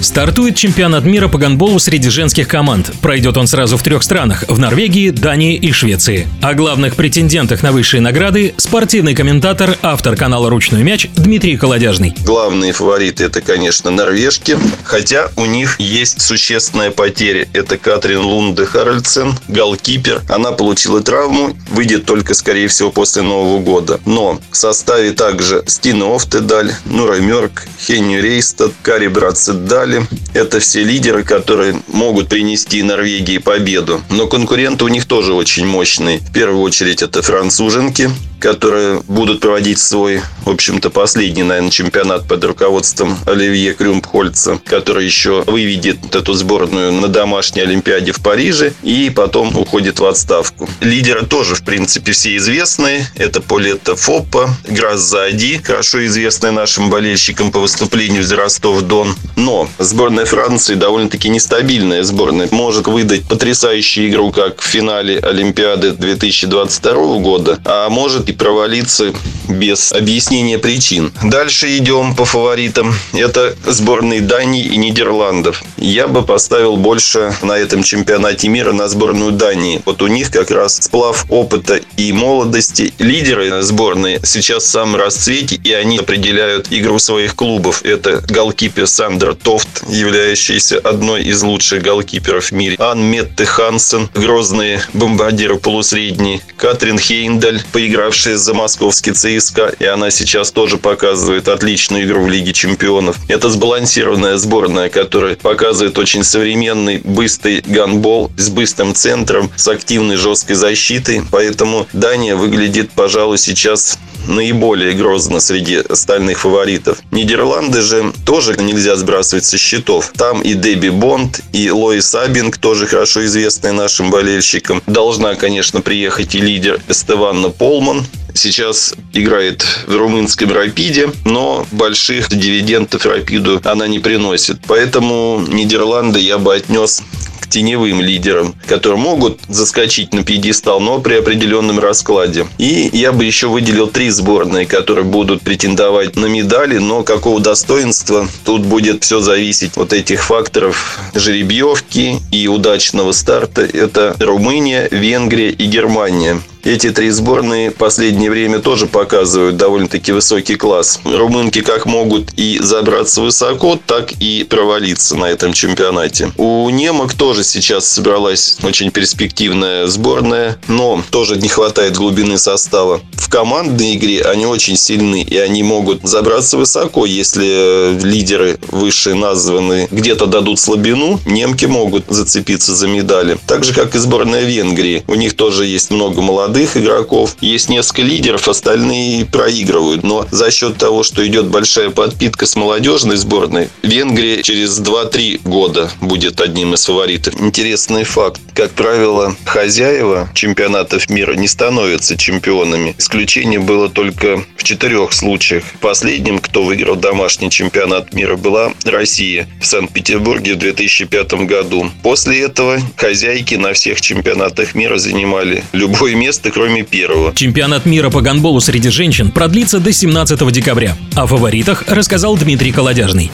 Стартует чемпионат мира по гандболу среди женских команд. Пройдет он сразу в трех странах – в Норвегии, Дании и Швеции. О главных претендентах на высшие награды – спортивный комментатор, автор канала «Ручной мяч» Дмитрий Колодяжный. Главные фавориты – это, конечно, норвежки, хотя у них есть существенная потеря. Это Катрин Лунде Харальдсен, голкипер. Она получила травму, выйдет только, скорее всего, после Нового года. Но в составе также Стина Офтедаль, Нура Мёрк, Хенни Рейстад, Кари Братцедаль, далее. Это все лидеры, которые могут принести Норвегии победу. Но конкуренты у них тоже очень мощные. В первую очередь это француженки, которые будут проводить свой, в общем-то, последний, наверное, чемпионат под руководством Оливье Крюмпхольца, который еще выведет эту сборную на домашней Олимпиаде в Париже и потом уходит в отставку. Лидеры тоже, в принципе, все известные. Это Полета Фоппа, Граззади, хорошо известная нашим болельщикам по выступлению в Ростов-Дон. Но сборная Франции довольно-таки нестабильная сборная. Может выдать потрясающую игру, как в финале Олимпиады 2022 года, а может и провалиться без объяснения причин. Дальше идем по фаворитам. Это сборные Дании и Нидерландов. Я бы поставил больше на этом чемпионате мира на сборную Дании. Вот у них как раз сплав опыта и молодости. Лидеры сборной сейчас в самом расцвете, и они определяют игру своих клубов. Это голкипер Сандер Тофт, являющийся одной из лучших голкиперов в мире. Ан Метте Хансен, грозные бомбардиры полусредние. Катрин Хейндаль, поигравшая за московский ЦСКА, и она сейчас тоже показывает отличную игру в Лиге Чемпионов. Это сбалансированная сборная, которая показывает очень современный, быстрый гандбол с быстрым центром, с активной жесткой защитой. Поэтому Дания выглядит, пожалуй, сейчас наиболее грозно среди остальных фаворитов. Нидерланды же тоже нельзя сбрасывать со счетов. Там и Дебби Бонд, и Лои Сабинг, тоже хорошо известная нашим болельщикам. Должна, конечно, приехать и лидер Эстеванна Полман, сейчас играет в румынском «Рапиде», но больших дивидендов «Рапиду» она не приносит. Поэтому Нидерланды я бы отнес теневым лидерам, которые могут заскочить на пьедестал, но при определенном раскладе. И я бы еще выделил три сборные, которые будут претендовать на медали, но какого достоинства тут будет все зависеть от этих факторов жеребьевки и удачного старта. Это Румыния, Венгрия и Германия. Эти три сборные в последнее время тоже показывают довольно-таки высокий класс. Румынки как могут и забраться высоко, так и провалиться на этом чемпионате. У немок тоже сейчас собралась очень перспективная сборная, но тоже не хватает глубины состава. В командной игре они очень сильны, и они могут забраться высоко, если лидеры высшие названы где-то дадут слабину, немки могут зацепиться за медали. Так же, как и сборная Венгрии. У них тоже есть много молодых молодых игроков, есть несколько лидеров, остальные проигрывают. Но за счет того, что идет большая подпитка с молодежной сборной, Венгрия через 2-3 года будет одним из фаворитов. Интересный факт. Как правило, хозяева чемпионатов мира не становятся чемпионами. Исключение было только в четырех случаях. Последним, кто выиграл домашний чемпионат мира, была Россия в Санкт-Петербурге в 2005 году. После этого хозяйки на всех чемпионатах мира занимали любое место место, кроме первого. Чемпионат мира по гандболу среди женщин продлится до 17 декабря. О фаворитах рассказал Дмитрий Колодяжный.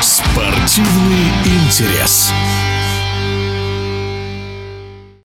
Спортивный интерес.